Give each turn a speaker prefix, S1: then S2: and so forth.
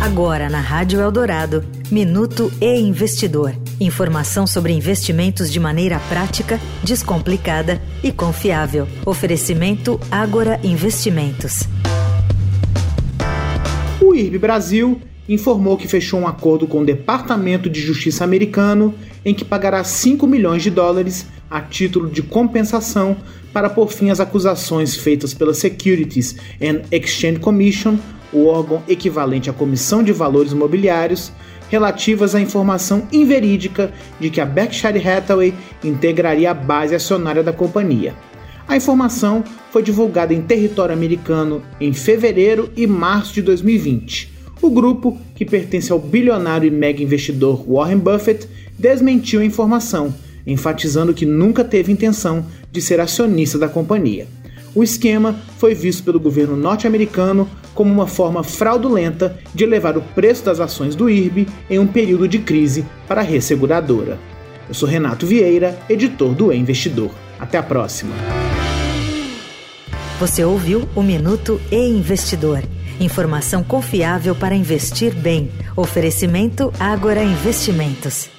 S1: Agora na Rádio Eldorado, Minuto e Investidor. Informação sobre investimentos de maneira prática, descomplicada e confiável. Oferecimento Agora Investimentos.
S2: O IRB Brasil informou que fechou um acordo com o Departamento de Justiça americano em que pagará 5 milhões de dólares a título de compensação para por fim às acusações feitas pela Securities and Exchange Commission o órgão equivalente à Comissão de Valores Imobiliários, relativas à informação inverídica de que a Berkshire Hathaway integraria a base acionária da companhia. A informação foi divulgada em território americano em fevereiro e março de 2020. O grupo, que pertence ao bilionário e mega investidor Warren Buffett, desmentiu a informação, enfatizando que nunca teve intenção de ser acionista da companhia. O esquema foi visto pelo governo norte-americano como uma forma fraudulenta de elevar o preço das ações do IRB em um período de crise para a resseguradora. Eu sou Renato Vieira, editor do e Investidor. Até a próxima.
S1: Você ouviu o Minuto e Investidor. Informação confiável para investir bem. Oferecimento Agora Investimentos.